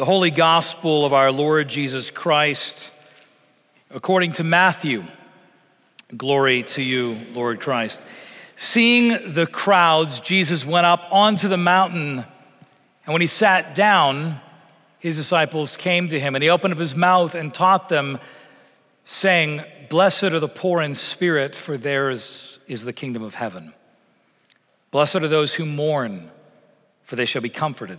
The Holy Gospel of our Lord Jesus Christ, according to Matthew. Glory to you, Lord Christ. Seeing the crowds, Jesus went up onto the mountain, and when he sat down, his disciples came to him, and he opened up his mouth and taught them, saying, Blessed are the poor in spirit, for theirs is the kingdom of heaven. Blessed are those who mourn, for they shall be comforted.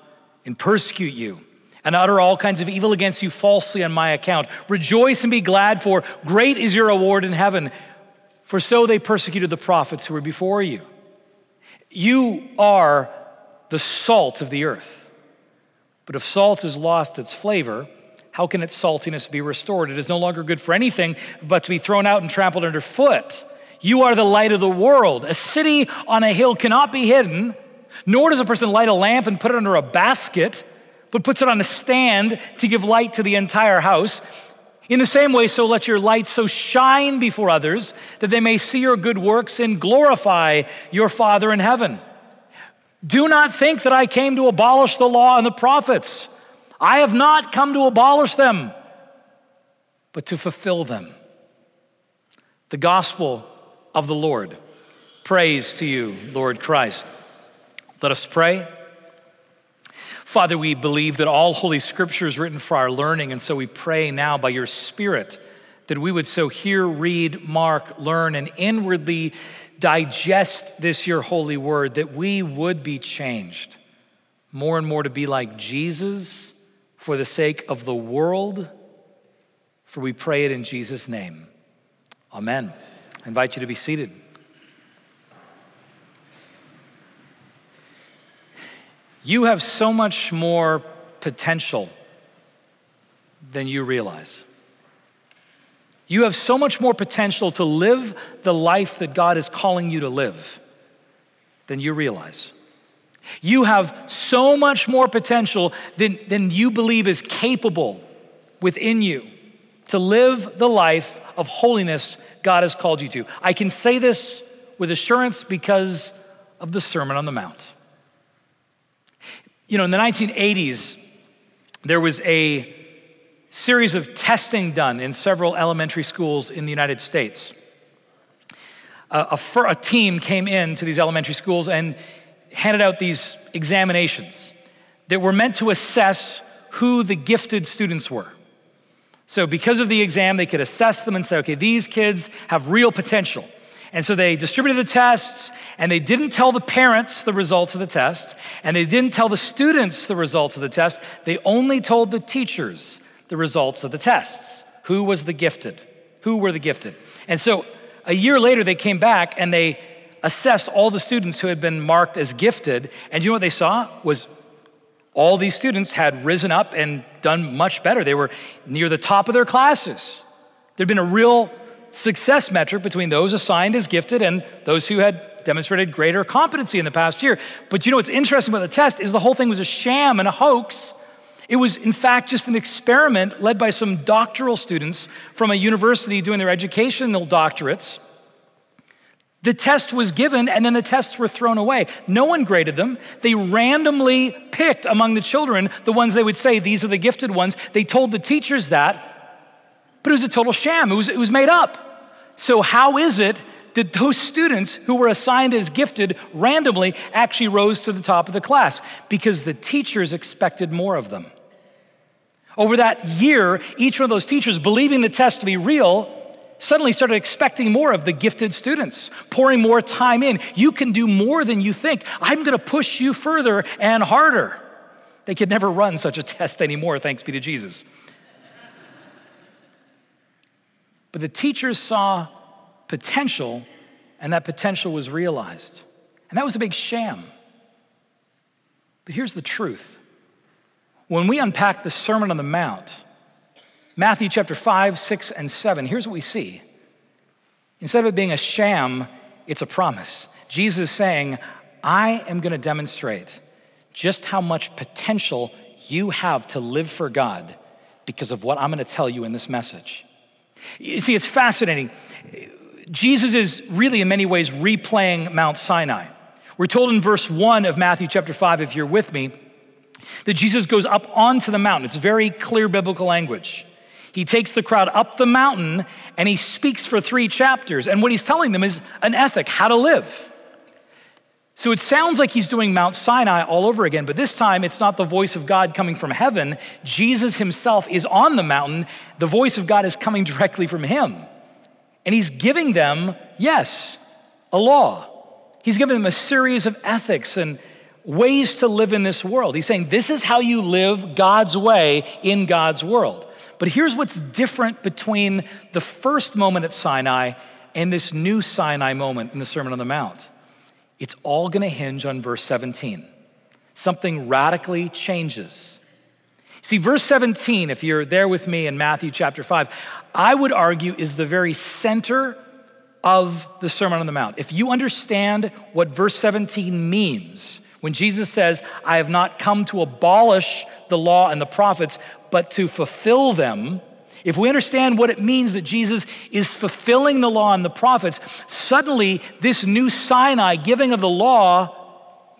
and persecute you and utter all kinds of evil against you falsely on my account. Rejoice and be glad, for great is your reward in heaven. For so they persecuted the prophets who were before you. You are the salt of the earth. But if salt has lost its flavor, how can its saltiness be restored? It is no longer good for anything but to be thrown out and trampled underfoot. You are the light of the world. A city on a hill cannot be hidden, nor does a person light a lamp and put it under a basket, but puts it on a stand to give light to the entire house. In the same way, so let your light so shine before others that they may see your good works and glorify your Father in heaven. Do not think that I came to abolish the law and the prophets. I have not come to abolish them, but to fulfill them. The gospel of the Lord. Praise to you, Lord Christ. Let us pray. Father, we believe that all Holy Scripture is written for our learning, and so we pray now by your Spirit that we would so hear, read, mark, learn, and inwardly digest this your holy word, that we would be changed more and more to be like Jesus for the sake of the world. For we pray it in Jesus' name. Amen. I invite you to be seated. You have so much more potential than you realize. You have so much more potential to live the life that God is calling you to live than you realize. You have so much more potential than, than you believe is capable within you to live the life of holiness God has called you to. I can say this with assurance because of the Sermon on the Mount. You know, in the 1980s, there was a series of testing done in several elementary schools in the United States. A, a, a team came in to these elementary schools and handed out these examinations that were meant to assess who the gifted students were. So, because of the exam, they could assess them and say, okay, these kids have real potential. And so they distributed the tests, and they didn't tell the parents the results of the test, and they didn't tell the students the results of the test. They only told the teachers the results of the tests. Who was the gifted? Who were the gifted? And so a year later, they came back and they assessed all the students who had been marked as gifted. And you know what they saw? Was all these students had risen up and done much better. They were near the top of their classes. There'd been a real success metric between those assigned as gifted and those who had demonstrated greater competency in the past year. But you know what's interesting about the test is the whole thing was a sham and a hoax. It was, in fact, just an experiment led by some doctoral students from a university doing their educational doctorates the test was given and then the tests were thrown away. No one graded them. They randomly picked among the children the ones they would say, these are the gifted ones. They told the teachers that, but it was a total sham. It was, it was made up. So, how is it that those students who were assigned as gifted randomly actually rose to the top of the class? Because the teachers expected more of them. Over that year, each one of those teachers, believing the test to be real, suddenly started expecting more of the gifted students, pouring more time in. You can do more than you think. I'm going to push you further and harder. They could never run such a test anymore, thanks be to Jesus. But the teachers saw potential, and that potential was realized. And that was a big sham. But here's the truth When we unpack the Sermon on the Mount, Matthew chapter 5, 6, and 7, here's what we see. Instead of it being a sham, it's a promise. Jesus is saying, I am going to demonstrate just how much potential you have to live for God because of what I'm going to tell you in this message. You see, it's fascinating. Jesus is really, in many ways, replaying Mount Sinai. We're told in verse 1 of Matthew chapter 5, if you're with me, that Jesus goes up onto the mountain. It's very clear biblical language. He takes the crowd up the mountain and he speaks for three chapters. And what he's telling them is an ethic, how to live. So it sounds like he's doing Mount Sinai all over again, but this time it's not the voice of God coming from heaven. Jesus himself is on the mountain. The voice of God is coming directly from him. And he's giving them, yes, a law. He's giving them a series of ethics and ways to live in this world. He's saying, This is how you live God's way in God's world. But here's what's different between the first moment at Sinai and this new Sinai moment in the Sermon on the Mount. It's all going to hinge on verse 17. Something radically changes. See, verse 17, if you're there with me in Matthew chapter 5, I would argue is the very center of the Sermon on the Mount. If you understand what verse 17 means, when Jesus says, I have not come to abolish the law and the prophets, but to fulfill them, if we understand what it means that Jesus is fulfilling the law and the prophets, suddenly this new Sinai giving of the law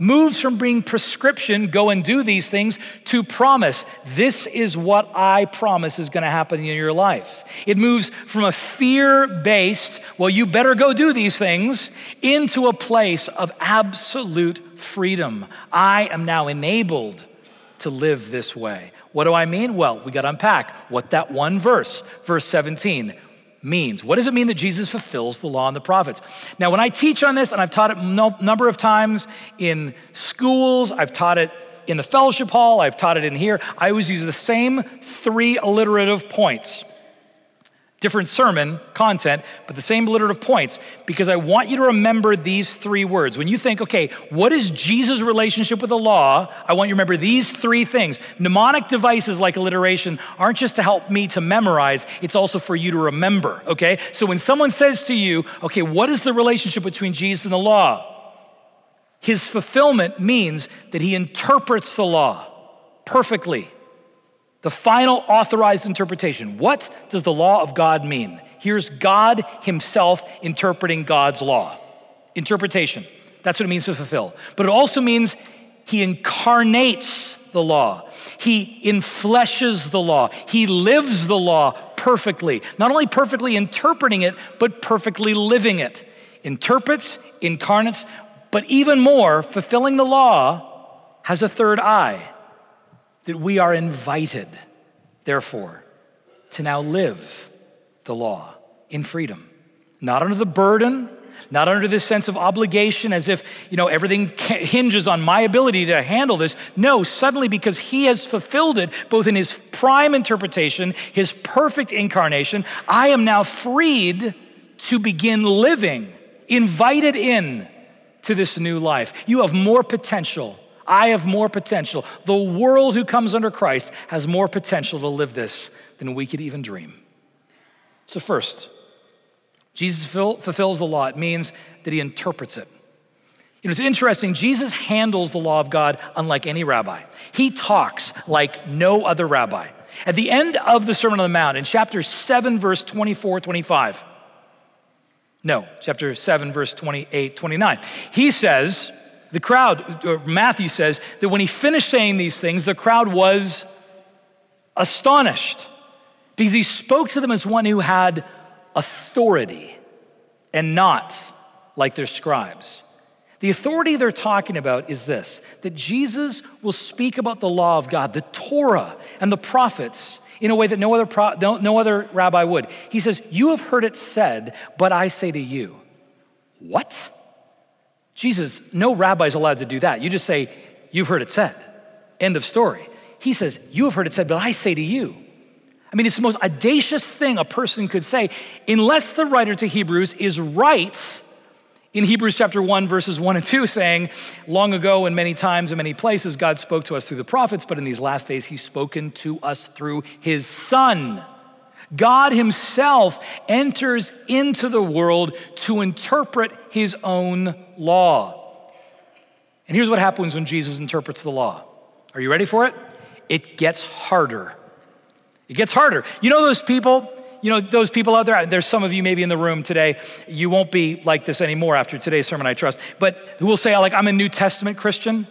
moves from being prescription, go and do these things, to promise. This is what I promise is going to happen in your life. It moves from a fear based, well, you better go do these things, into a place of absolute freedom. I am now enabled to live this way. What do I mean? Well, we got to unpack what that one verse, verse 17, means. What does it mean that Jesus fulfills the law and the prophets? Now, when I teach on this, and I've taught it a no, number of times in schools, I've taught it in the fellowship hall, I've taught it in here, I always use the same three alliterative points different sermon content, but the same alliterative points, because I want you to remember these three words. When you think, okay, what is Jesus' relationship with the law? I want you to remember these three things. Mnemonic devices like alliteration aren't just to help me to memorize, it's also for you to remember, okay? So when someone says to you, okay, what is the relationship between Jesus and the law? His fulfillment means that he interprets the law perfectly the final authorized interpretation. What does the law of God mean? Here's God Himself interpreting God's law. Interpretation. That's what it means to fulfill. But it also means He incarnates the law, He infleshes the law, He lives the law perfectly. Not only perfectly interpreting it, but perfectly living it. Interprets, incarnates, but even more, fulfilling the law has a third I that we are invited, therefore, to now live the law in freedom, not under the burden, not under this sense of obligation as if you know everything hinges on my ability to handle this. No suddenly because he has fulfilled it both in his prime interpretation his perfect incarnation i am now freed to begin living invited in to this new life. You have more potential I have more potential. The world who comes under Christ has more potential to live this than we could even dream. So, first, Jesus fulfills the law. It means that he interprets it. You know, it's interesting. Jesus handles the law of God unlike any rabbi. He talks like no other rabbi. At the end of the Sermon on the Mount, in chapter 7, verse 24, 25, no, chapter 7, verse 28, 29, he says, the crowd, Matthew says that when he finished saying these things, the crowd was astonished because he spoke to them as one who had authority and not like their scribes. The authority they're talking about is this that Jesus will speak about the law of God, the Torah, and the prophets in a way that no other, pro, no, no other rabbi would. He says, You have heard it said, but I say to you. What? Jesus, no rabbi is allowed to do that. You just say, You've heard it said. End of story. He says, You have heard it said, but I say to you. I mean, it's the most audacious thing a person could say, unless the writer to Hebrews is right in Hebrews chapter 1, verses 1 and 2, saying, Long ago, and many times and many places, God spoke to us through the prophets, but in these last days, He's spoken to us through His Son. God Himself enters into the world to interpret His own law. And here's what happens when Jesus interprets the law. Are you ready for it? It gets harder. It gets harder. You know those people you know, those people out there, there's some of you maybe in the room today, you won't be like this anymore after today's sermon, I trust, but who will say, like, I'm a New Testament Christian?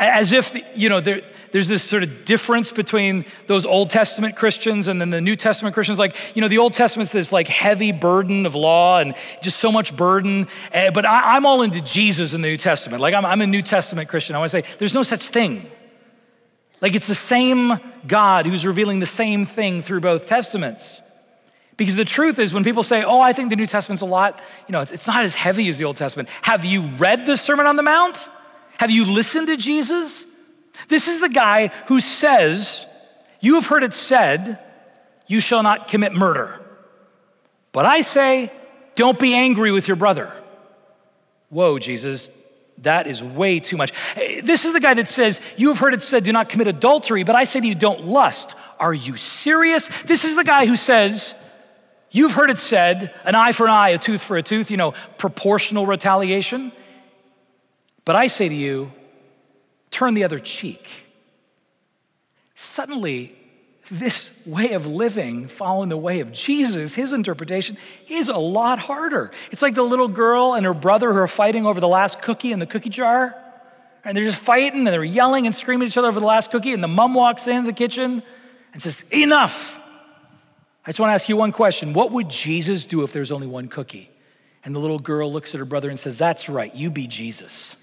As if, you know, there, there's this sort of difference between those Old Testament Christians and then the New Testament Christians. Like, you know, the Old Testament's this like heavy burden of law and just so much burden. Eh, but I, am all into Jesus in the New Testament. Like, I'm, I'm a New Testament Christian. I want to say, there's no such thing. Like it's the same God who's revealing the same thing through both testaments. Because the truth is, when people say, oh, I think the New Testament's a lot, you know, it's, it's not as heavy as the Old Testament. Have you read the Sermon on the Mount? Have you listened to Jesus? This is the guy who says, You have heard it said, you shall not commit murder. But I say, don't be angry with your brother. Whoa, Jesus, that is way too much. This is the guy that says, You have heard it said, do not commit adultery, but I say to you, don't lust. Are you serious? This is the guy who says, You've heard it said, an eye for an eye, a tooth for a tooth, you know, proportional retaliation. But I say to you, turn the other cheek. Suddenly, this way of living, following the way of Jesus, his interpretation, is a lot harder. It's like the little girl and her brother who are fighting over the last cookie in the cookie jar. And they're just fighting and they're yelling and screaming at each other over the last cookie. And the mom walks into the kitchen and says, Enough. I just want to ask you one question. What would Jesus do if there's only one cookie? And the little girl looks at her brother and says, That's right, you be Jesus.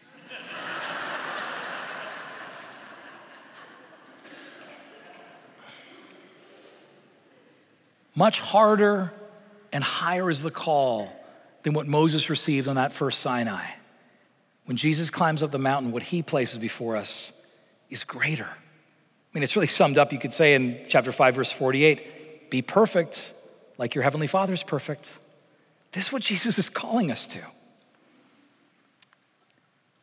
Much harder and higher is the call than what Moses received on that first Sinai. When Jesus climbs up the mountain, what he places before us is greater. I mean, it's really summed up, you could say in chapter 5, verse 48 be perfect like your heavenly Father is perfect. This is what Jesus is calling us to.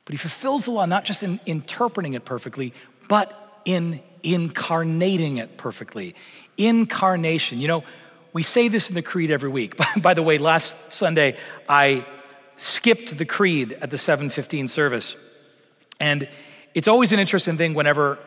But he fulfills the law not just in interpreting it perfectly, but in incarnating it perfectly. Incarnation. You know, we say this in the creed every week. By the way, last Sunday I skipped the creed at the 715 service. And it's always an interesting thing whenever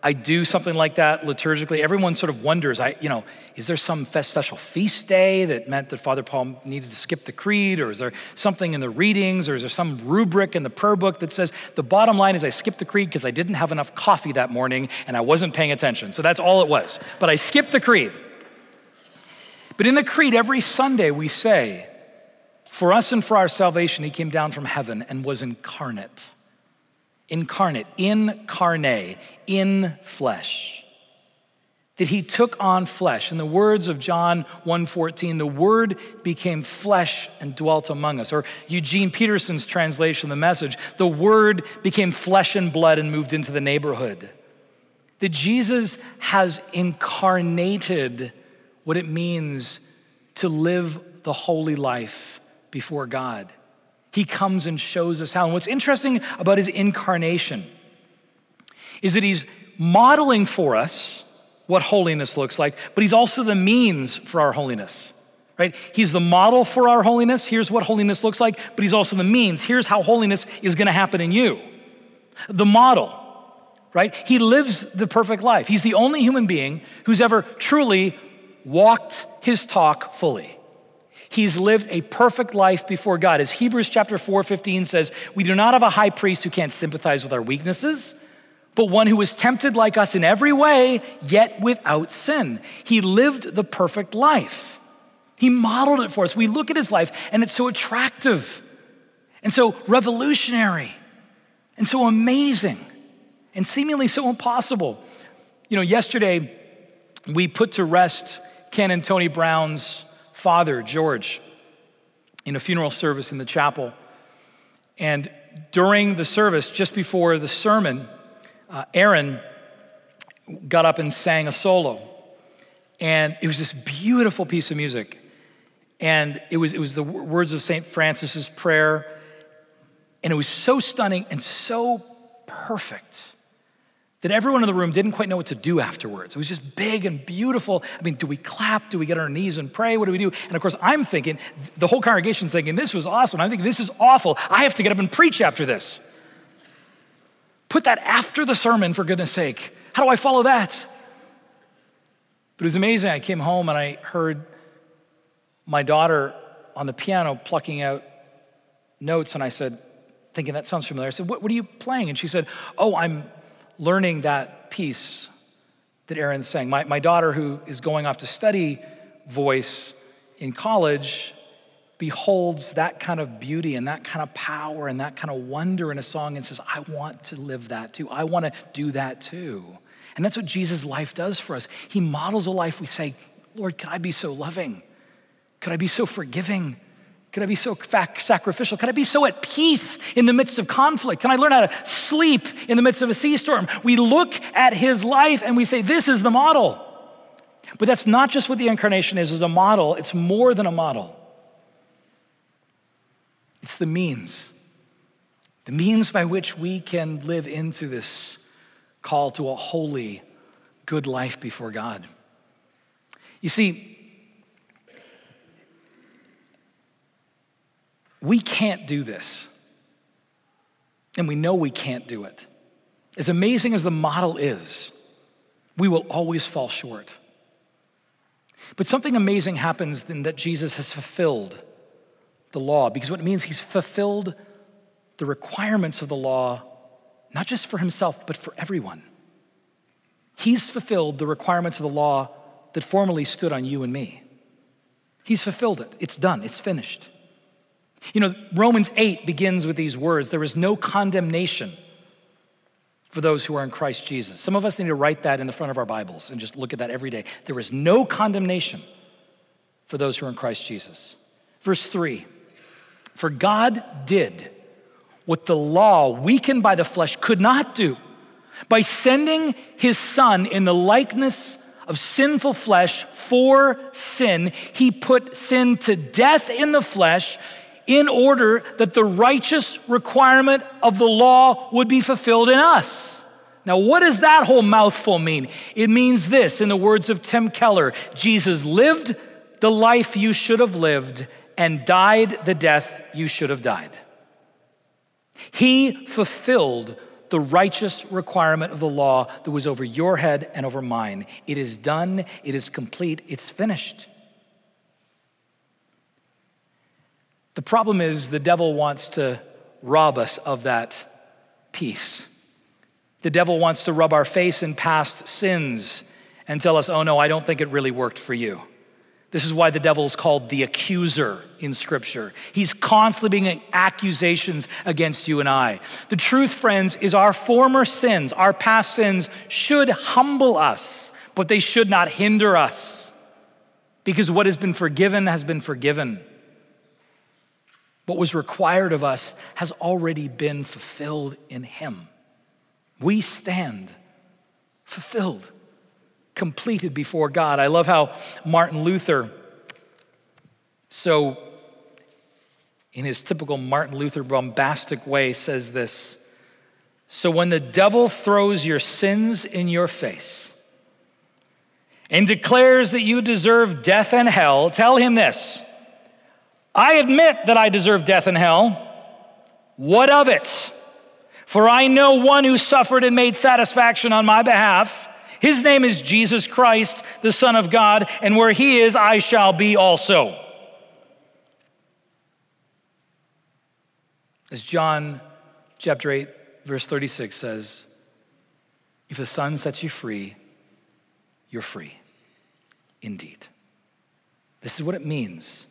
I do something like that liturgically. Everyone sort of wonders, I, you know, is there some special feast day that meant that Father Paul needed to skip the creed? Or is there something in the readings? Or is there some rubric in the prayer book that says the bottom line is I skipped the creed because I didn't have enough coffee that morning and I wasn't paying attention. So that's all it was. But I skipped the creed. But in the Creed, every Sunday we say, For us and for our salvation, he came down from heaven and was incarnate. Incarnate, incarnate, in flesh. That he took on flesh. In the words of John 1:14, the word became flesh and dwelt among us. Or Eugene Peterson's translation of the message, the word became flesh and blood and moved into the neighborhood. That Jesus has incarnated what it means to live the holy life before God. He comes and shows us how. And what's interesting about his incarnation is that he's modeling for us what holiness looks like, but he's also the means for our holiness. Right? He's the model for our holiness. Here's what holiness looks like, but he's also the means. Here's how holiness is going to happen in you. The model, right? He lives the perfect life. He's the only human being who's ever truly walked his talk fully. He's lived a perfect life before God. As Hebrews chapter 4 15 says, we do not have a high priest who can't sympathize with our weaknesses, but one who was tempted like us in every way, yet without sin. He lived the perfect life. He modeled it for us. We look at his life and it's so attractive and so revolutionary and so amazing and seemingly so impossible. You know, yesterday we put to rest Ken and Tony Brown's father, George, in a funeral service in the chapel. And during the service, just before the sermon, uh, Aaron got up and sang a solo. And it was this beautiful piece of music. And it was, it was the words of St. Francis's prayer. And it was so stunning and so perfect that everyone in the room didn't quite know what to do afterwards. It was just big and beautiful. I mean, do we clap? Do we get on our knees and pray? What do we do? And of course, I'm thinking, the whole congregation's thinking, this was awesome. I'm thinking, this is awful. I have to get up and preach after this. Put that after the sermon, for goodness sake. How do I follow that? But it was amazing. I came home and I heard my daughter on the piano plucking out notes, and I said, thinking that sounds familiar. I said, What, what are you playing? And she said, Oh, I'm learning that piece that Aaron sang. My, my daughter, who is going off to study voice in college, beholds that kind of beauty and that kind of power and that kind of wonder in a song and says, I want to live that too. I want to do that too. And that's what Jesus' life does for us. He models a life we say, Lord, could I be so loving? Could I be so forgiving? Could I be so sacrificial? Can I be so at peace in the midst of conflict? Can I learn how to sleep in the midst of a sea storm? We look at his life and we say, This is the model. But that's not just what the incarnation is as a model, it's more than a model. It's the means. The means by which we can live into this call to a holy, good life before God. You see, we can't do this. And we know we can't do it. As amazing as the model is, we will always fall short. But something amazing happens then that Jesus has fulfilled the law, because what it means he's fulfilled the requirements of the law not just for himself, but for everyone. He's fulfilled the requirements of the law that formerly stood on you and me. He's fulfilled it. It's done. It's finished. You know, Romans 8 begins with these words there is no condemnation for those who are in Christ Jesus. Some of us need to write that in the front of our Bibles and just look at that every day. There is no condemnation for those who are in Christ Jesus. Verse 3 For God did what the law, weakened by the flesh, could not do. By sending his son in the likeness of sinful flesh for sin, he put sin to death in the flesh in order that the righteous requirement of the law would be fulfilled in us. Now, what does that whole mouthful mean? It means this, in the words of Tim Keller Jesus lived the life you should have lived and died the death you should have died. He fulfilled the righteous requirement of the law that was over your head and over mine. It is done, it is complete, it's finished. The problem is the devil wants to rob us of that peace. The devil wants to rub our face in past sins and tell us, oh no, I don't think it really worked for you. This is why the devil is called the accuser in Scripture. He's constantly making accusations against you and I. The truth, friends, is our former sins, our past sins, should humble us, but they should not hinder us. Because what has been forgiven has been forgiven. What was required of us has already been fulfilled in Him. We stand fulfilled completed before God. I love how Martin Luther, so in his typical Martin Luther bombastic way, says this So when the devil throws your sins in your face and declares that you deserve death and hell, tell him this I admit that I deserve death and hell. What of it? For I know one who suffered and made satisfaction on my behalf his name is Jesus Christ, the Son of God, and where he is, I shall be also. As John chapter 8, verse 36 says, if the Son sets you free, you're free indeed. This is what it means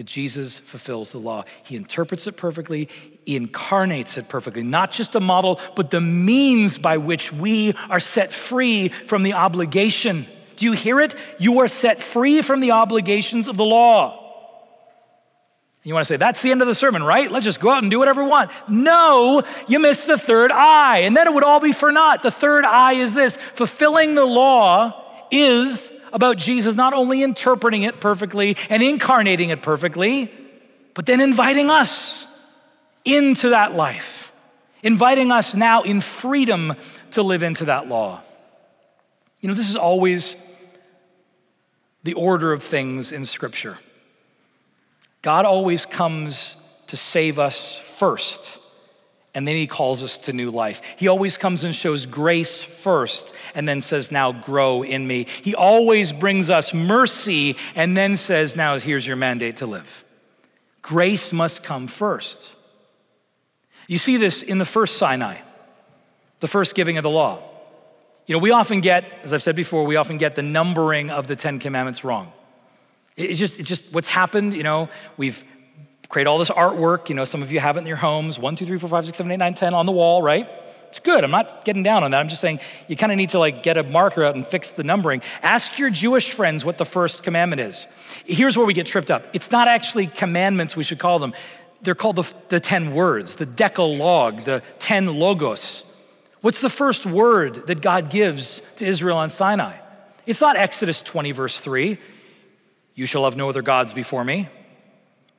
that Jesus fulfills the law. He interprets it perfectly, he incarnates it perfectly, not just a model, but the means by which we are set free from the obligation. Do you hear it? You are set free from the obligations of the law. You want to say, that's the end of the sermon, right? Let's just go out and do whatever we want. No, you missed the third I, and then it would all be for naught. The third I is this fulfilling the law is about Jesus not only interpreting it perfectly and incarnating it perfectly, but then inviting us into that life, inviting us now in freedom to live into that law. You know, this is always the order of things in Scripture. God always comes to save us first, and then He calls us to new life. He always comes and shows grace first, and then says, Now grow in me. He always brings us mercy, and then says, Now here's your mandate to live. Grace must come first. You see this in the first Sinai, the first giving of the law. You know, we often get, as I've said before, we often get the numbering of the Ten Commandments wrong. It, just, it just, what's happened, you know, we've created all this artwork. You know, some of you have it in your homes one, two, three, four, five, six, seven, eight, nine, ten on the wall, right? It's good. I'm not getting down on that. I'm just saying you kind of need to like get a marker out and fix the numbering. Ask your Jewish friends what the first commandment is. Here's where we get tripped up. It's not actually commandments, we should call them. They're called the, the 10 words, the Decalogue, the 10 logos. What's the first word that God gives to Israel on Sinai? It's not Exodus 20, verse 3, you shall have no other gods before me.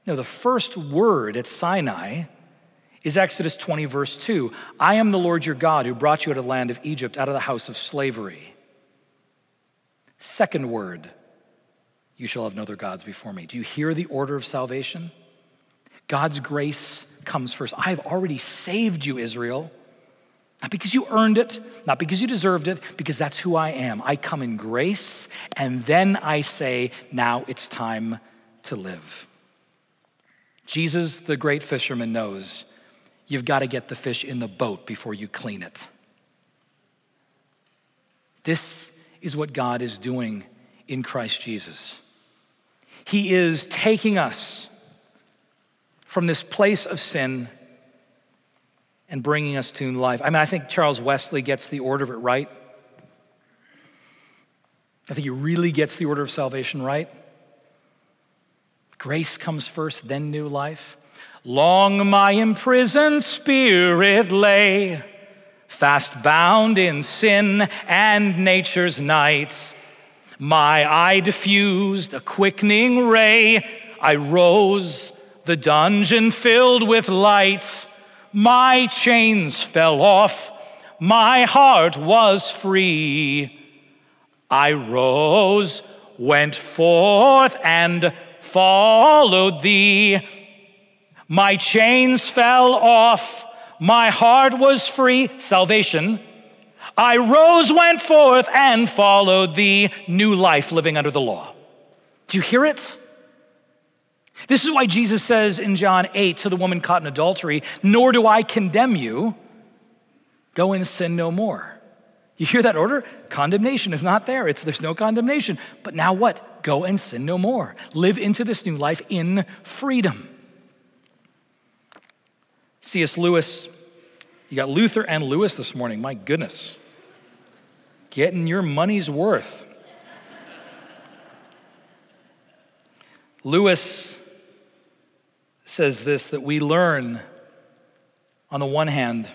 No, the first word at Sinai is Exodus 20, verse 2. I am the Lord your God who brought you out of the land of Egypt, out of the house of slavery. Second word, you shall have no other gods before me. Do you hear the order of salvation? God's grace comes first. I have already saved you, Israel. Not because you earned it, not because you deserved it, because that's who I am. I come in grace, and then I say, now it's time to live. Jesus, the great fisherman, knows you've got to get the fish in the boat before you clean it. This is what God is doing in Christ Jesus. He is taking us from this place of sin and bringing us to life. I mean, I think Charles Wesley gets the order of it right. I think he really gets the order of salvation right. Grace comes first, then new life. Long my imprisoned spirit lay, fast bound in sin and nature's night. My eye diffused a quickening ray. I rose, the dungeon filled with light. My chains fell off, my heart was free. I rose, went forth, and followed thee. My chains fell off, my heart was free. Salvation. I rose, went forth, and followed thee. New life living under the law. Do you hear it? This is why Jesus says in John 8 to the woman caught in adultery, Nor do I condemn you. Go and sin no more. You hear that order? Condemnation is not there. It's there's no condemnation. But now what? Go and sin no more. Live into this new life in freedom. C.S. Lewis, you got Luther and Lewis this morning. My goodness. Getting your money's worth. Lewis says this that we learn on the one hand,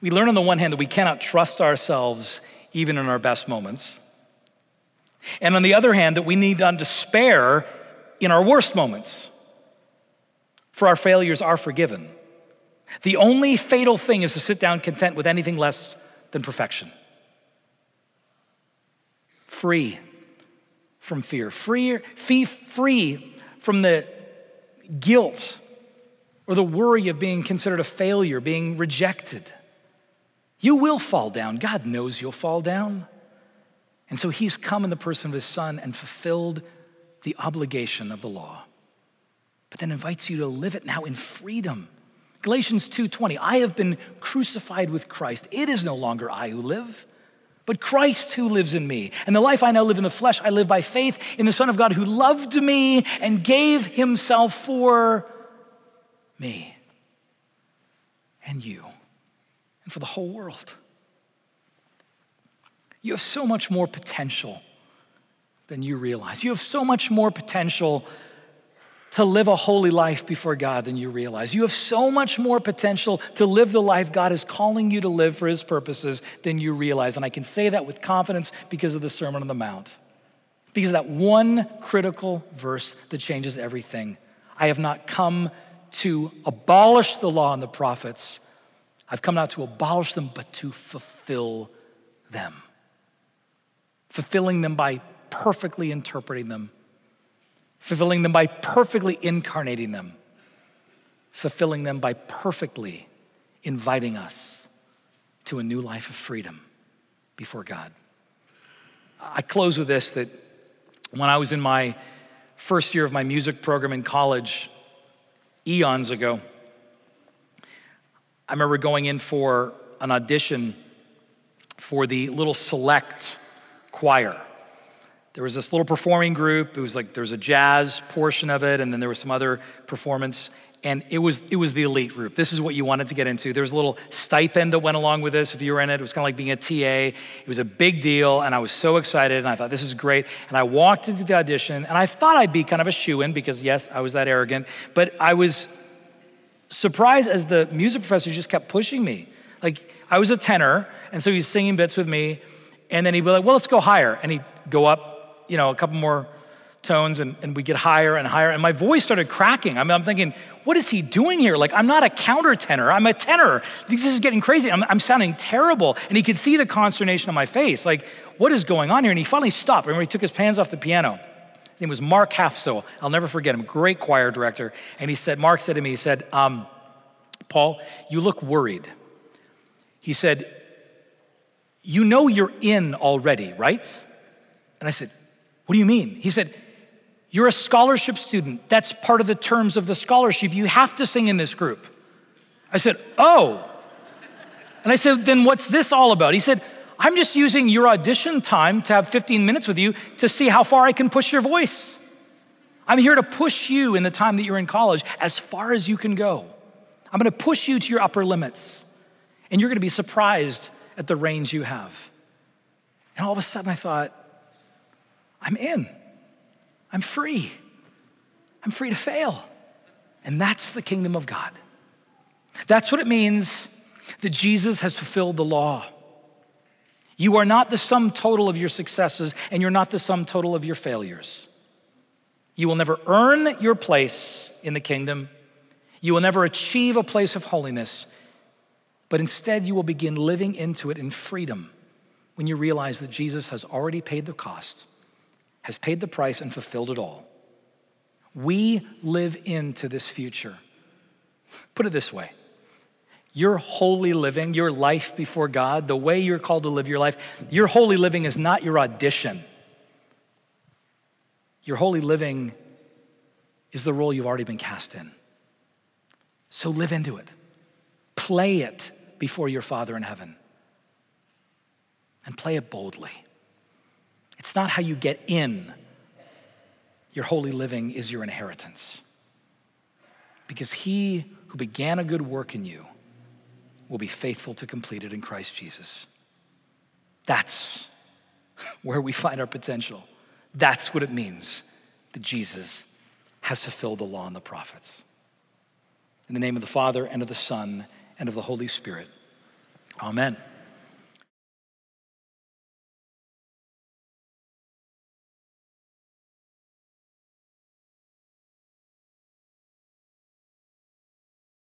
we learn on the one hand that we cannot trust ourselves even in our best moments. And on the other hand, that we need to despair in our worst moments. For our failures are forgiven. The only fatal thing is to sit down content with anything less than perfection. Free from fear, free, free, free from the guilt or the worry of being considered a failure, being rejected. You will fall down. God knows you'll fall down. And so he's come in the person of his son and fulfilled the obligation of the law. But then invites you to live it now in freedom. Galatians 2:20 I have been crucified with Christ. It is no longer I who live, but Christ who lives in me. And the life I now live in the flesh, I live by faith in the Son of God who loved me and gave himself for me and you and for the whole world. You have so much more potential than you realize. You have so much more potential to live a holy life before God than you realize. You have so much more potential to live the life God is calling you to live for His purposes than you realize. And I can say that with confidence because of the Sermon on the Mount, because of that one critical verse that changes everything. I have not come to abolish the law and the prophets, I've come not to abolish them, but to fulfill them. Fulfilling them by perfectly interpreting them fulfilling them by perfectly incarnating them, fulfilling them by perfectly inviting us to a new life of freedom before God. I close with this that when I was in my first year of my music program in college, eons ago, I remember going in for an audition for the little select choir there was this little performing group. It was like there was a jazz portion of it, and then there was some other performance. And it was, it was the elite group. This is what you wanted to get into. There was a little stipend that went along with this if you were in it. It was kind of like being a TA. It was a big deal, and I was so excited, and I thought, this is great. And I walked into the audition, and I thought I'd be kind of a shoe in because, yes, I was that arrogant. But I was surprised as the music professor just kept pushing me. Like, I was a tenor, and so he's singing bits with me, and then he'd be like, well, let's go higher. And he'd go up you know, a couple more tones and, and we get higher and higher. And my voice started cracking. I mean, I'm thinking, what is he doing here? Like, I'm not a countertenor, I'm a tenor. This is getting crazy. I'm, I'm sounding terrible. And he could see the consternation on my face. Like, what is going on here? And he finally stopped. Remember he took his hands off the piano. His name was Mark Halfso. I'll never forget him, great choir director. And he said, Mark said to me, he said, um, Paul, you look worried. He said, You know you're in already, right? And I said, what do you mean? He said, You're a scholarship student. That's part of the terms of the scholarship. You have to sing in this group. I said, Oh. And I said, Then what's this all about? He said, I'm just using your audition time to have 15 minutes with you to see how far I can push your voice. I'm here to push you in the time that you're in college as far as you can go. I'm gonna push you to your upper limits, and you're gonna be surprised at the range you have. And all of a sudden, I thought, I'm in. I'm free. I'm free to fail. And that's the kingdom of God. That's what it means that Jesus has fulfilled the law. You are not the sum total of your successes, and you're not the sum total of your failures. You will never earn your place in the kingdom. You will never achieve a place of holiness, but instead you will begin living into it in freedom when you realize that Jesus has already paid the cost has paid the price and fulfilled it all. We live into this future. Put it this way your holy living, your life before God, the way you're called to live your life, your holy living is not your audition. Your holy living is the role you've already been cast in. So live into it, play it before your Father in heaven, and play it boldly. It's not how you get in. Your holy living is your inheritance. Because he who began a good work in you will be faithful to complete it in Christ Jesus. That's where we find our potential. That's what it means that Jesus has fulfilled the law and the prophets. In the name of the Father, and of the Son, and of the Holy Spirit. Amen.